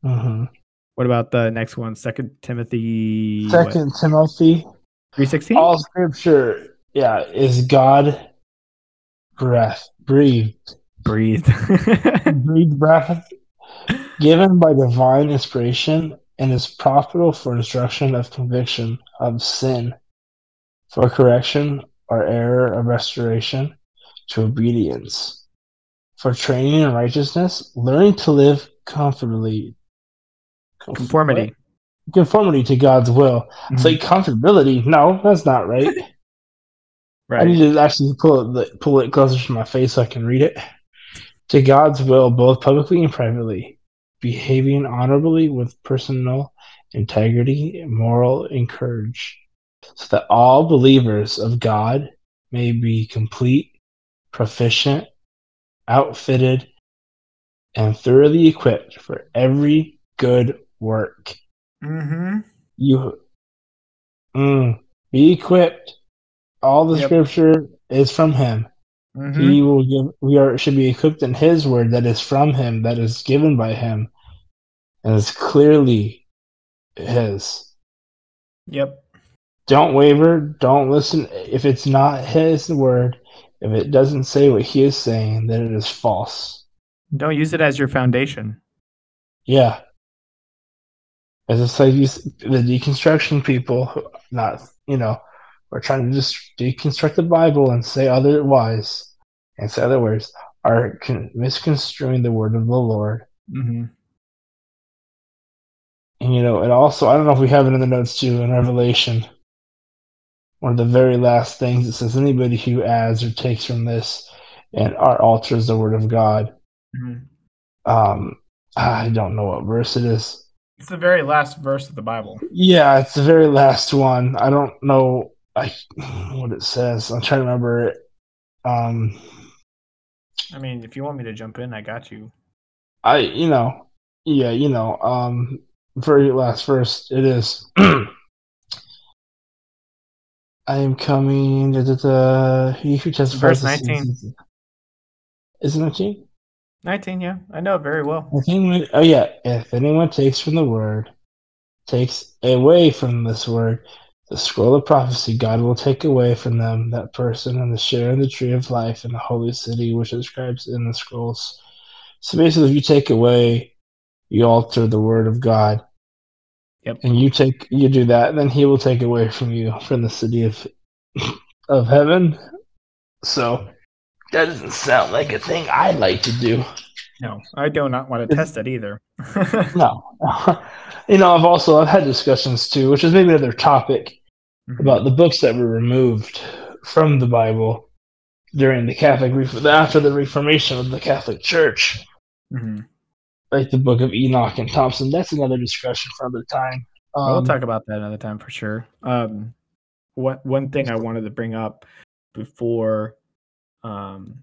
Mm-hmm. What about the next one? Second Timothy. Second what? Timothy. Three sixteen. All scripture, yeah, is God breath breathed. Breathed. breathed breath given by divine inspiration and is profitable for instruction of conviction of sin, for correction or error of restoration to obedience for training in righteousness, learning to live comfortably. Conformity. Conformity to God's will. Mm-hmm. It's like comfortability. No, that's not right. right. I need to actually pull it pull it closer to my face so I can read it. To God's will, both publicly and privately, behaving honorably with personal integrity, moral and courage, so that all believers of God may be complete, proficient, outfitted, and thoroughly equipped for every good work. Mm-hmm. You mm, be equipped. All the yep. scripture is from him. Mm-hmm. He will give. We are should be equipped in His word that is from Him, that is given by Him, and is clearly His. Yep. Don't waver. Don't listen. If it's not His word, if it doesn't say what He is saying, then it is false. Don't use it as your foundation. Yeah. As it's like these, the deconstruction people, not you know, are trying to just deconstruct the Bible and say otherwise, and say other words, are con- misconstruing the word of the Lord. Mm-hmm. And you know, and also, I don't know if we have it in the notes too in Revelation. One of the very last things it says, anybody who adds or takes from this and our alters the word of God. Mm-hmm. Um, I don't know what verse it is. It's the very last verse of the Bible. Yeah, it's the very last one. I don't know I, what it says. I'm trying to remember it. Um, I mean, if you want me to jump in, I got you. I, you know, yeah, you know, um, very last verse. It is. I am coming. Da, da, da, he who testifies. Verse nineteen. Is it nineteen? 19, yeah. I know it very well. oh, yeah. If anyone takes from the word, takes away from this word, the scroll of prophecy, God will take away from them that person and the share in the tree of life in the holy city, which describes in the scrolls. So basically, if you take away, you alter the word of God. Yep. And you take you do that, then He will take away from you from the city of of heaven. So that doesn't sound like a thing I'd like to do. No, I do not want to test it either. no, you know, I've also I've had discussions too, which is maybe another topic mm-hmm. about the books that were removed from the Bible during the Catholic after the Reformation of the Catholic Church, mm-hmm. Like the Book of Enoch and Thompson. That's another discussion for another time. Um, we'll talk about that another time for sure. Um, what one thing I wanted to bring up before um,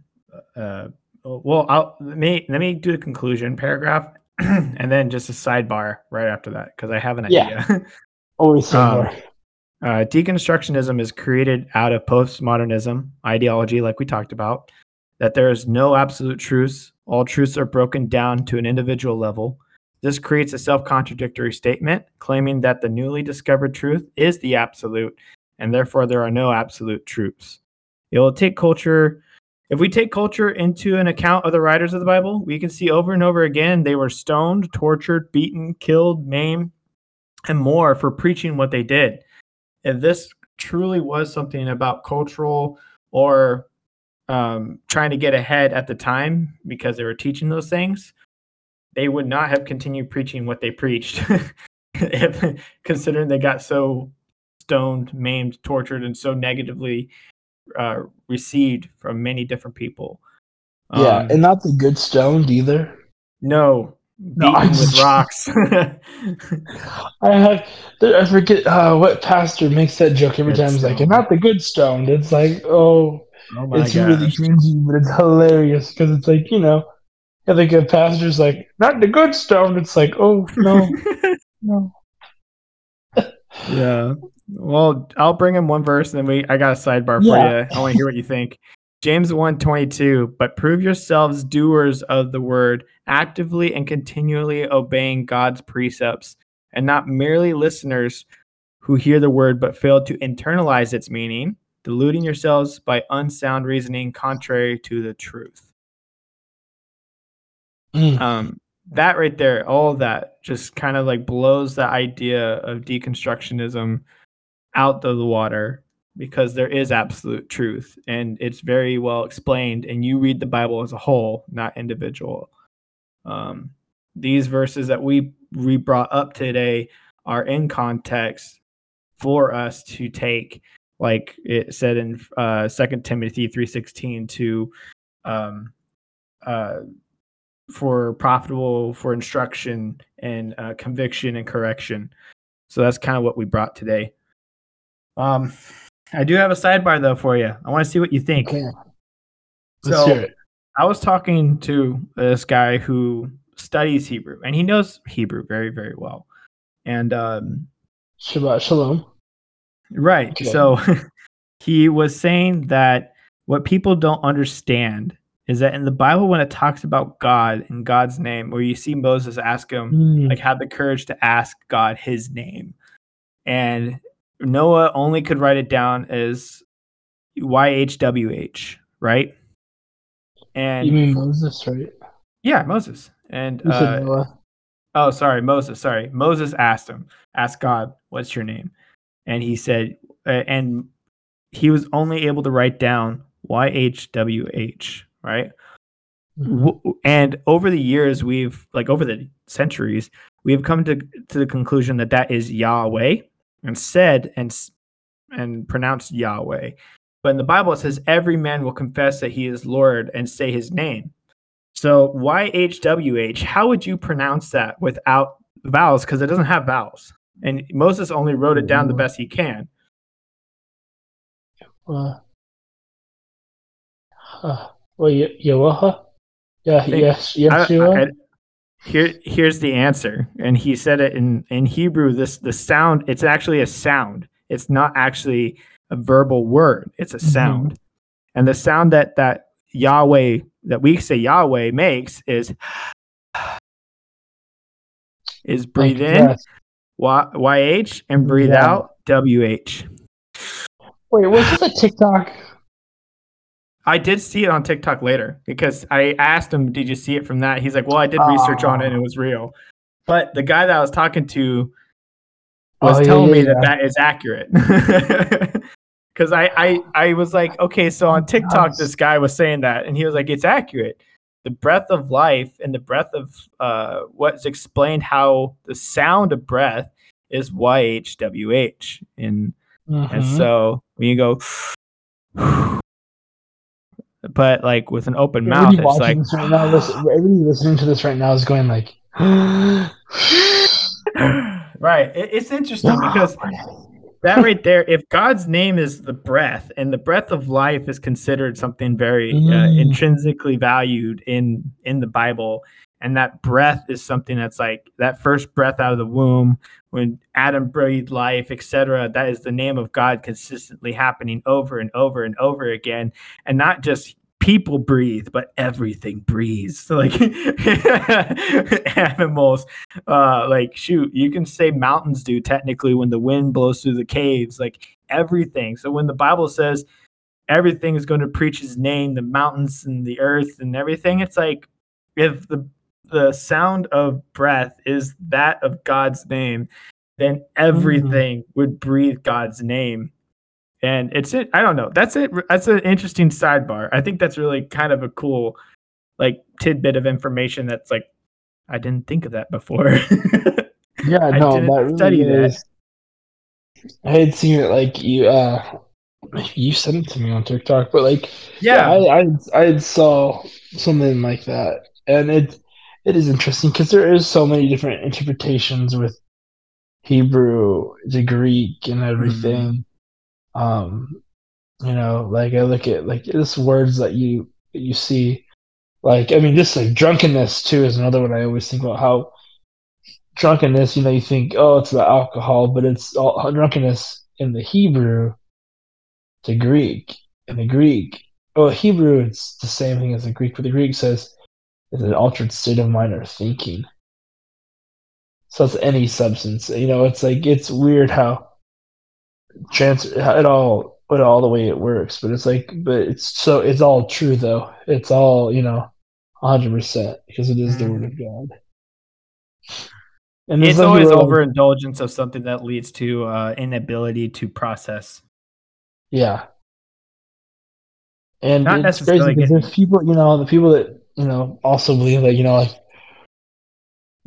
uh, well, I'll, let me let me do the conclusion paragraph, and then just a sidebar right after that because I have an idea. Yeah. Always sidebar. um, uh, deconstructionism is created out of postmodernism ideology, like we talked about. That there is no absolute truths; all truths are broken down to an individual level. This creates a self-contradictory statement, claiming that the newly discovered truth is the absolute, and therefore there are no absolute truths. It will take culture if we take culture into an account of the writers of the Bible, we can see over and over again they were stoned, tortured, beaten, killed, maimed, and more for preaching what they did. If this truly was something about cultural or um, trying to get ahead at the time because they were teaching those things, they would not have continued preaching what they preached. if, considering they got so stoned, maimed, tortured, and so negatively uh, received from many different people. Yeah, um, and not the good stoned either. No, no, with rocks. I have I forget uh, what pastor makes that joke every time. He's like, "And not the good stoned." It's like, oh, oh it's gosh. really cringy, but it's hilarious because it's like you know, yeah, the good pastor's like, "Not the good stoned." It's like, oh no, no. yeah. Well, I'll bring him one verse, and then we. I got a sidebar for you. I want to hear what you think. James 1 22, but prove yourselves doers of the word, actively and continually obeying God's precepts, and not merely listeners who hear the word but fail to internalize its meaning, deluding yourselves by unsound reasoning contrary to the truth. Mm. Um, that right there, all that just kind of like blows the idea of deconstructionism out of the water because there is absolute truth and it's very well explained and you read the bible as a whole not individual um, these verses that we we brought up today are in context for us to take like it said in uh second timothy 3.16 to um uh for profitable for instruction and uh, conviction and correction so that's kind of what we brought today um, I do have a sidebar though for you. I want to see what you think. Okay. Let's so, hear it. I was talking to this guy who studies Hebrew, and he knows Hebrew very, very well. And um, Shabbat Shalom. Right. Okay. So he was saying that what people don't understand is that in the Bible, when it talks about God and God's name, where you see Moses ask him, mm. like, have the courage to ask God his name. And Noah only could write it down as YHWH, right? And you mean Moses, right? Yeah, Moses. And uh, oh, sorry, Moses. Sorry, Moses asked him, asked God, "What's your name?" And he said, uh, and he was only able to write down YHWH, right? Mm-hmm. And over the years, we've like over the centuries, we have come to to the conclusion that that is Yahweh, and said and and pronounced Yahweh. But in the Bible, it says every man will confess that he is Lord and say his name. So YHWH, how would you pronounce that without vowels? Because it doesn't have vowels. And Moses only wrote it down the best he can. Uh, uh, well, Yehovah? Yeah, yes, yes, I, I, here, here's the answer, and he said it in in Hebrew. This the sound. It's actually a sound. It's not actually a verbal word. It's a mm-hmm. sound, mm-hmm. and the sound that that Yahweh that we say Yahweh makes is is breathe in y, YH and breathe yeah. out WH. Wait, was this a TikTok? I did see it on TikTok later because I asked him, "Did you see it from that?" He's like, "Well, I did research on it and it was real." But the guy that I was talking to was oh, telling yeah, me yeah. that that is accurate. Because I, I I was like, okay, so on TikTok, this guy was saying that, and he was like, it's accurate. The breath of life and the breath of uh, what's explained how the sound of breath is YHWH, and mm-hmm. and so when you go but like with an open mouth, it's like right now, listen, everybody listening to this right now is going like, right. It, it's interesting because that right there, if God's name is the breath, and the breath of life is considered something very uh, mm. uh, intrinsically valued in in the Bible, and that breath is something that's like that first breath out of the womb when adam breathed life etc that is the name of god consistently happening over and over and over again. And not just people breathe but everything breathes. So like animals uh like shoot you can say mountains do technically when the wind blows through the caves like everything. So when the bible says everything is going to preach his name the mountains and the earth and everything it's like if the the sound of breath is that of God's name, then everything mm. would breathe God's name. And it's it. I don't know. That's it. That's an interesting sidebar. I think that's really kind of a cool, like tidbit of information. That's like, I didn't think of that before. yeah, no, that really study is. That. I had seen it like you. uh you sent it to me on TikTok, but like, yeah, yeah I, I I saw something like that, and it it is interesting because there is so many different interpretations with Hebrew, the Greek, and everything. Mm-hmm. Um, you know, like I look at like this words that you you see, like I mean, just like drunkenness too is another one I always think about how drunkenness. You know, you think oh, it's the alcohol, but it's all drunkenness in the Hebrew, the Greek, in the Greek. Well, Hebrew, it's the same thing as the Greek, but the Greek says is an altered state of mind or thinking. So it's any substance. You know, it's like it's weird how trans it all but all the way it works, but it's like but it's so it's all true though. It's all, you know, hundred percent because it is the word of God. And it's always overindulgence of something that leads to uh, inability to process. Yeah, and Not crazy because there's people, you know, the people that you know, also believe that you know, like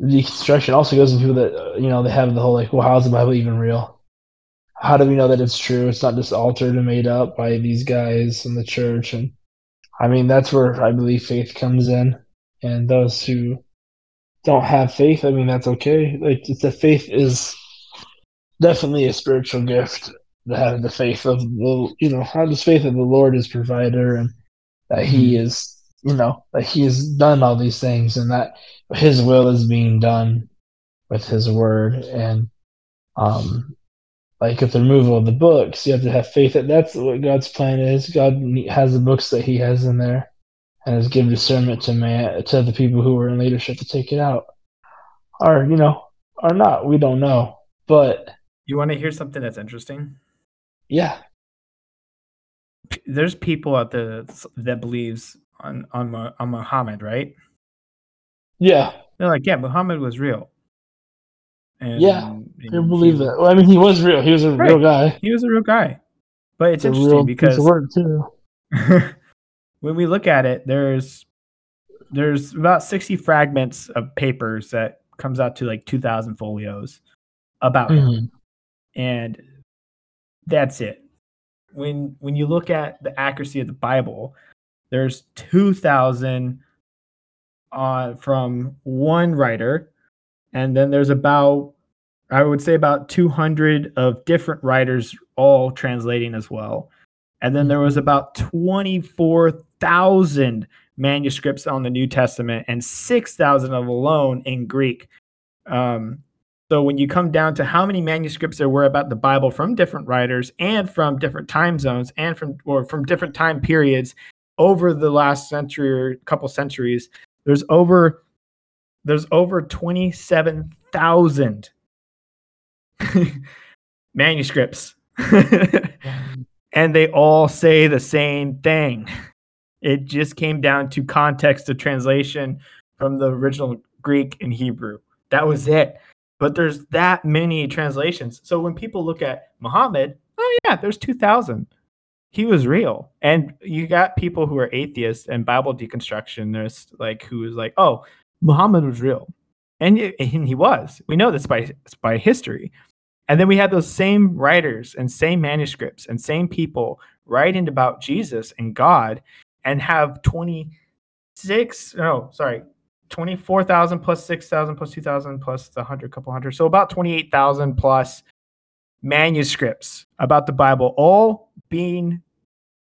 deconstruction also goes into people that uh, you know they have the whole like, well, how is the Bible even real? How do we know that it's true? It's not just altered and made up by these guys in the church, and I mean that's where I believe faith comes in, and those who don't have faith, I mean that's okay. Like it's the faith is definitely a spiritual gift to have the faith of the you know have this faith of the Lord is provider and that He mm-hmm. is you know that he has done all these things and that his will is being done with his word and um like with the removal of the books, you have to have faith that that's what God's plan is. God has the books that He has in there, and has given discernment to man to the people who are in leadership to take it out, or you know, or not. We don't know, but you want to hear something that's interesting? Yeah, there's people out there that believes on on on Muhammad, right? Yeah, they're like, yeah, Muhammad was real. And, yeah, I believe that. Well, I mean, he was real. He was a right. real guy. He was a real guy. But it's, it's interesting because when we look at it, there's there's about 60 fragments of papers that comes out to like 2,000 folios about mm-hmm. him, and that's it. When when you look at the accuracy of the Bible, there's 2,000 uh, from one writer and then there's about I would say about 200 of different writers all translating as well. And then there was mm-hmm. about 24,000 manuscripts on the New Testament and 6,000 of alone in Greek. Um, so when you come down to how many manuscripts there were about the Bible from different writers and from different time zones and from or from different time periods over the last century or couple centuries, there's over there's over 27,000 manuscripts. and they all say the same thing. It just came down to context of translation from the original Greek and Hebrew. That was it. But there's that many translations. So when people look at Muhammad, oh yeah, there's 2000. He was real. And you got people who are atheists and Bible deconstructionists like who is like, "Oh, Muhammad was real. And, and he was. We know this by, by history. And then we had those same writers and same manuscripts and same people writing about Jesus and God and have 26, no, sorry, 24,000 plus 6,000 plus 2,000 plus the 100, couple hundred. So about 28,000 plus manuscripts about the Bible, all being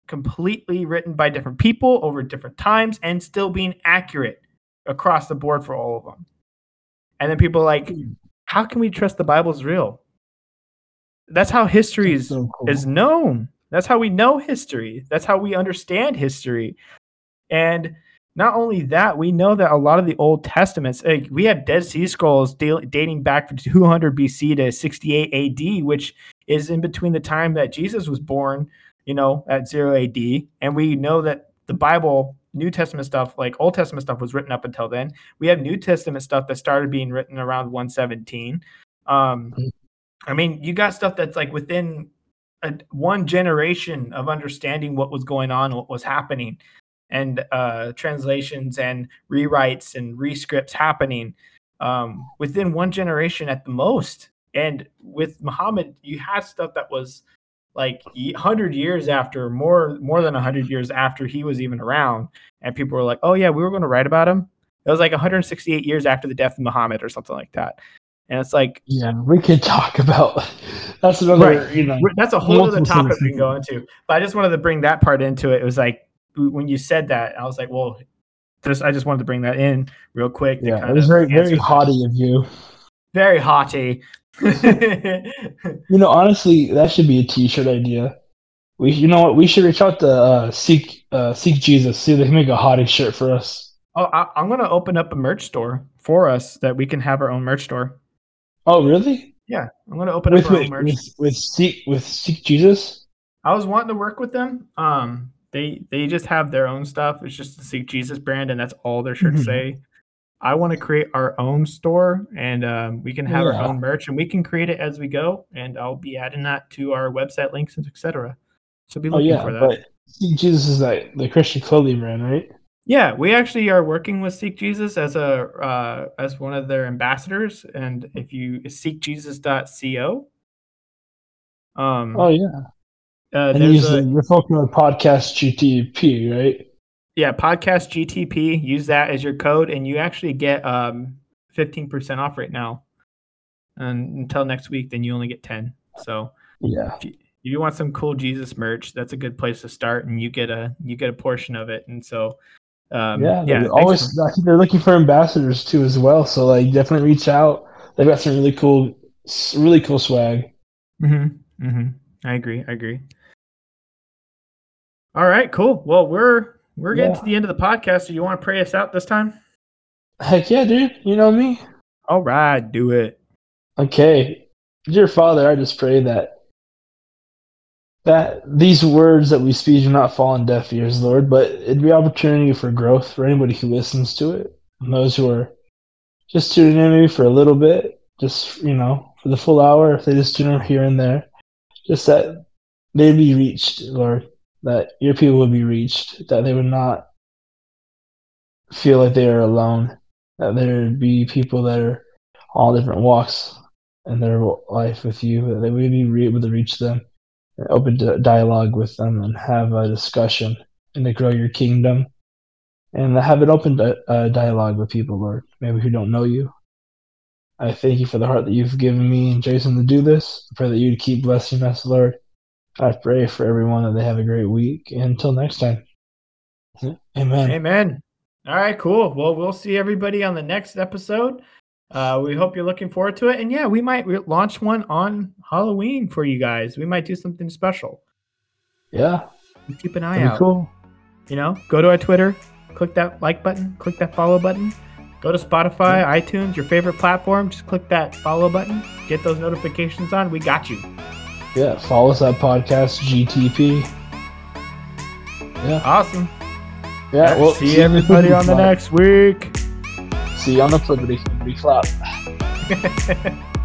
completely written by different people over different times and still being accurate across the board for all of them. And then people like, hmm. how can we trust the Bible's real? That's how history is, so cool. is known. That's how we know history. That's how we understand history. And not only that, we know that a lot of the Old Testaments, like we have Dead Sea Scrolls dating back from 200 BC to 68 AD, which is in between the time that Jesus was born, you know, at 0 AD. And we know that the Bible New Testament stuff, like Old Testament stuff, was written up until then. We have New Testament stuff that started being written around 117. Um, mm-hmm. I mean, you got stuff that's like within a, one generation of understanding what was going on, what was happening, and uh, translations and rewrites and rescripts happening um, within one generation at the most. And with Muhammad, you had stuff that was like 100 years after more more than 100 years after he was even around. And people were like oh yeah we were going to write about him. It was like 168 years after the death of muhammad or something like that. And it's like yeah we could talk about that's another right. you know that's a whole other topic we can go into. But i just wanted to bring that part into it. It was like when you said that i was like well just i just wanted to bring that in real quick yeah it was very very haughty of you. Very haughty you know, honestly, that should be a T-shirt idea. We, you know what? We should reach out to uh, seek uh, seek Jesus. See if they can make a hottie shirt for us. Oh, I, am gonna open up a merch store for us that we can have our own merch store. Oh, really? Yeah, I'm gonna open with, up our with, own merch with, with seek with seek Jesus. I was wanting to work with them. Um, they they just have their own stuff. It's just the Seek Jesus brand, and that's all their shirts mm-hmm. say. I want to create our own store and um, we can have yeah. our own merch and we can create it as we go. And I'll be adding that to our website links and etc. So be oh, looking oh, yeah, for that. Seek Jesus is that the Christian clothing brand, right? Yeah, we actually are working with Seek Jesus as a uh, as one of their ambassadors. And if you seek seekjesus.co. Um, oh yeah. Uh, and a, you're focusing on podcast GTP, right? Yeah, podcast GTP. Use that as your code, and you actually get um, 15% off right now. And until next week, then you only get 10. So yeah, if you, if you want some cool Jesus merch, that's a good place to start, and you get a you get a portion of it. And so um, yeah, yeah, always for- they're looking for ambassadors too as well. So like definitely reach out. They've got some really cool, really cool swag. Mm-hmm. Mm-hmm. I agree. I agree. All right, cool. Well, we're we're getting yeah. to the end of the podcast. So you want to pray us out this time? Heck yeah, dude. You know me. All right, do it. Okay. Dear Father, I just pray that that these words that we speak do not fall on deaf ears, Lord, but it'd be opportunity for growth for anybody who listens to it, and those who are just tuning in maybe for a little bit, just you know, for the full hour, if they just tune in here and there, just that they'd be reached, Lord, that your people would be reached, that they would not feel like they are alone, that there would be people that are all different walks in their life with you, that they would be able to reach them open dialogue with them and have a discussion and to grow your kingdom and have an open di- uh, dialogue with people, Lord, maybe who don't know you. I thank you for the heart that you've given me and Jason to do this. I pray that you'd keep blessing us, Lord. I pray for everyone that they have a great week. And until next time, amen. Amen. All right, cool. Well, we'll see everybody on the next episode. Uh, we hope you're looking forward to it. And yeah, we might re- launch one on Halloween for you guys. We might do something special. Yeah. Keep an eye out. Cool. You know, go to our Twitter, click that like button, click that follow button. Go to Spotify, yeah. iTunes, your favorite platform. Just click that follow button. Get those notifications on. We got you. Yeah, follow us at podcast GTP. Yeah. Awesome. Yeah, we'll see, see everybody on the next week. See you on the flippity flippity flop.